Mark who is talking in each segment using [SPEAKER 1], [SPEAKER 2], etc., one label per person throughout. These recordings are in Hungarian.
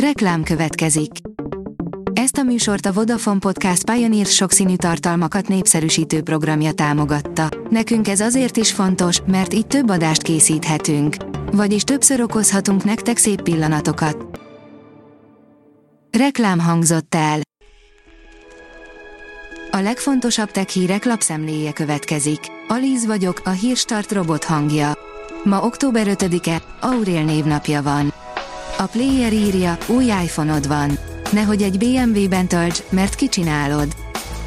[SPEAKER 1] Reklám következik. Ezt a műsort a Vodafone Podcast Pioneer sokszínű tartalmakat népszerűsítő programja támogatta. Nekünk ez azért is fontos, mert így több adást készíthetünk. Vagyis többször okozhatunk nektek szép pillanatokat. Reklám hangzott el. A legfontosabb tech hírek lapszemléje következik. Alíz vagyok, a hírstart robot hangja. Ma október 5-e, Aurél névnapja van. A player írja, új iPhone-od van. Nehogy egy BMW-ben tölts, mert kicsinálod.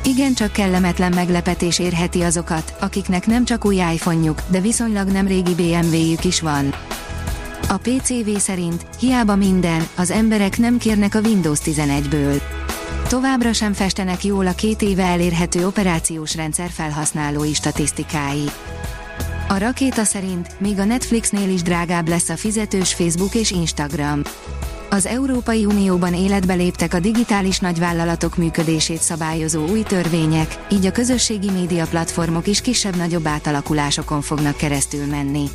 [SPEAKER 1] Igen csak kellemetlen meglepetés érheti azokat, akiknek nem csak új iPhone-juk, de viszonylag nem régi BMW-jük is van. A PCV szerint, hiába minden, az emberek nem kérnek a Windows 11-ből. Továbbra sem festenek jól a két éve elérhető operációs rendszer felhasználói statisztikái. A rakéta szerint még a Netflixnél is drágább lesz a fizetős Facebook és Instagram. Az Európai Unióban életbe léptek a digitális nagyvállalatok működését szabályozó új törvények, így a közösségi média platformok is kisebb-nagyobb átalakulásokon fognak keresztül menni.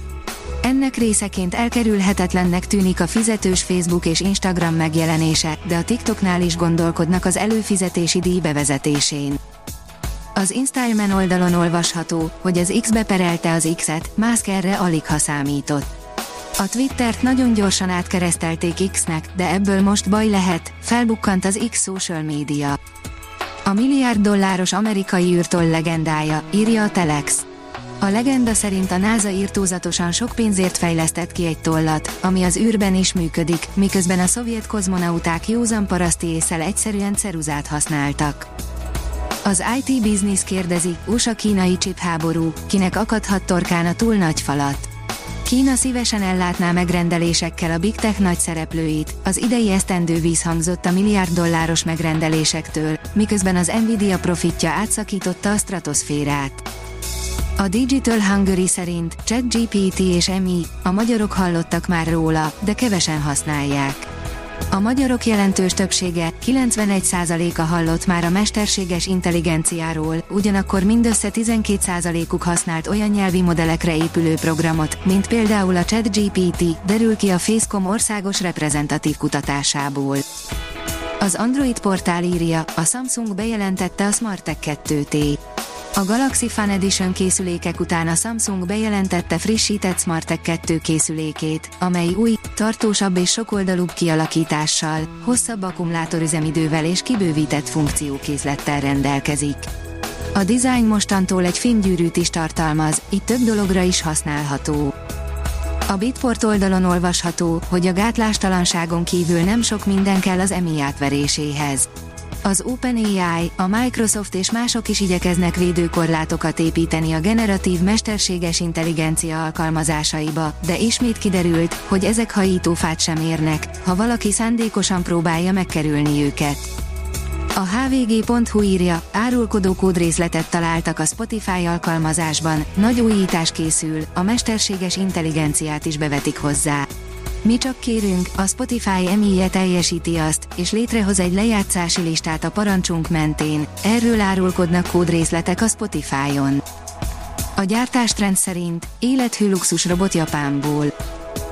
[SPEAKER 1] Ennek részeként elkerülhetetlennek tűnik a fizetős Facebook és Instagram megjelenése, de a TikToknál is gondolkodnak az előfizetési díj bevezetésén. Az Instagram oldalon olvasható, hogy az X beperelte az X-et, Musk erre alig ha számított. A Twittert nagyon gyorsan átkeresztelték X-nek, de ebből most baj lehet, felbukkant az X social média. A milliárd dolláros amerikai űrtoll legendája, írja a Telex. A legenda szerint a NASA írtózatosan sok pénzért fejlesztett ki egy tollat, ami az űrben is működik, miközben a szovjet kozmonauták józan paraszti észsel egyszerűen ceruzát használtak. Az IT Business kérdezi, USA-kínai háború, kinek akadhat torkán a túl nagy falat. Kína szívesen ellátná megrendelésekkel a Big Tech nagy szereplőit, az idei esztendő víz hangzott a milliárd dolláros megrendelésektől, miközben az Nvidia profitja átszakította a stratoszférát. A Digital Hungary szerint ChatGPT és MI, a magyarok hallottak már róla, de kevesen használják. A magyarok jelentős többsége, 91%-a hallott már a mesterséges intelligenciáról, ugyanakkor mindössze 12%-uk használt olyan nyelvi modellekre épülő programot, mint például a ChatGPT, derül ki a Facecom országos reprezentatív kutatásából. Az Android portál írja, a Samsung bejelentette a SmartTech 2T. A Galaxy Fan Edition készülékek után a Samsung bejelentette frissített SmartTech 2 készülékét, amely új, tartósabb és sokoldalúbb kialakítással, hosszabb akkumulátorüzemidővel és kibővített funkciókészlettel rendelkezik. A design mostantól egy filmgyűrűt is tartalmaz, itt több dologra is használható. A Bitport oldalon olvasható, hogy a gátlástalanságon kívül nem sok minden kell az EMI átveréséhez. Az OpenAI, a Microsoft és mások is igyekeznek védőkorlátokat építeni a generatív mesterséges intelligencia alkalmazásaiba, de ismét kiderült, hogy ezek hajítófát sem érnek, ha valaki szándékosan próbálja megkerülni őket. A hvg.hu írja, árulkodó kódrészletet találtak a Spotify alkalmazásban, nagy újítás készül, a mesterséges intelligenciát is bevetik hozzá. Mi csak kérünk, a Spotify emíje teljesíti azt, és létrehoz egy lejátszási listát a parancsunk mentén, erről árulkodnak kódrészletek a Spotify-on. A gyártástrend szerint élethű luxus robot Japánból.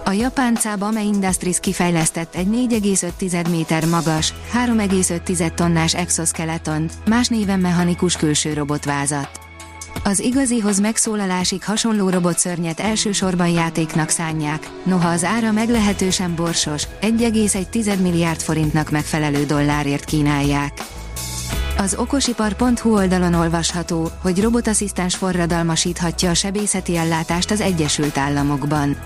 [SPEAKER 1] A japán Caba Industries kifejlesztett egy 4,5 méter magas, 3,5 tonnás exoskeleton, más néven mechanikus külső robotvázat. Az igazihoz megszólalásig hasonló robotszörnyet elsősorban játéknak szánják, noha az ára meglehetősen borsos, 1,1 milliárd forintnak megfelelő dollárért kínálják. Az okosipar.hu oldalon olvasható, hogy robotasszisztens forradalmasíthatja a sebészeti ellátást az Egyesült Államokban.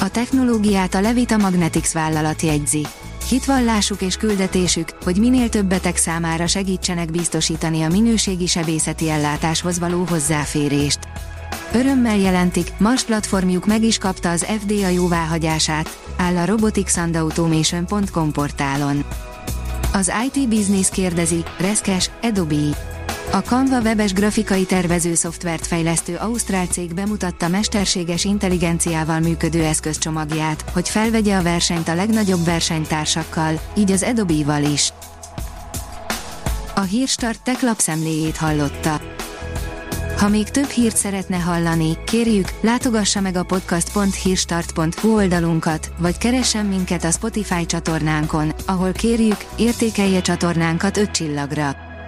[SPEAKER 1] A technológiát a Levita Magnetics vállalat jegyzi. Hitvallásuk és küldetésük, hogy minél több beteg számára segítsenek biztosítani a minőségi sebészeti ellátáshoz való hozzáférést. Örömmel jelentik, Mars platformjuk meg is kapta az FDA jóváhagyását, áll a roboticsandautomation.com portálon. Az IT Business kérdezi, Reszkes, Adobe. A Canva webes grafikai tervező szoftvert fejlesztő Ausztrál cég bemutatta mesterséges intelligenciával működő eszközcsomagját, hogy felvegye a versenyt a legnagyobb versenytársakkal, így az Adobe-val is. A Hírstart tech lapszemléjét hallotta. Ha még több hírt szeretne hallani, kérjük, látogassa meg a podcast.hírstart.hu oldalunkat, vagy keressen minket a Spotify csatornánkon, ahol kérjük, értékelje csatornánkat 5 csillagra.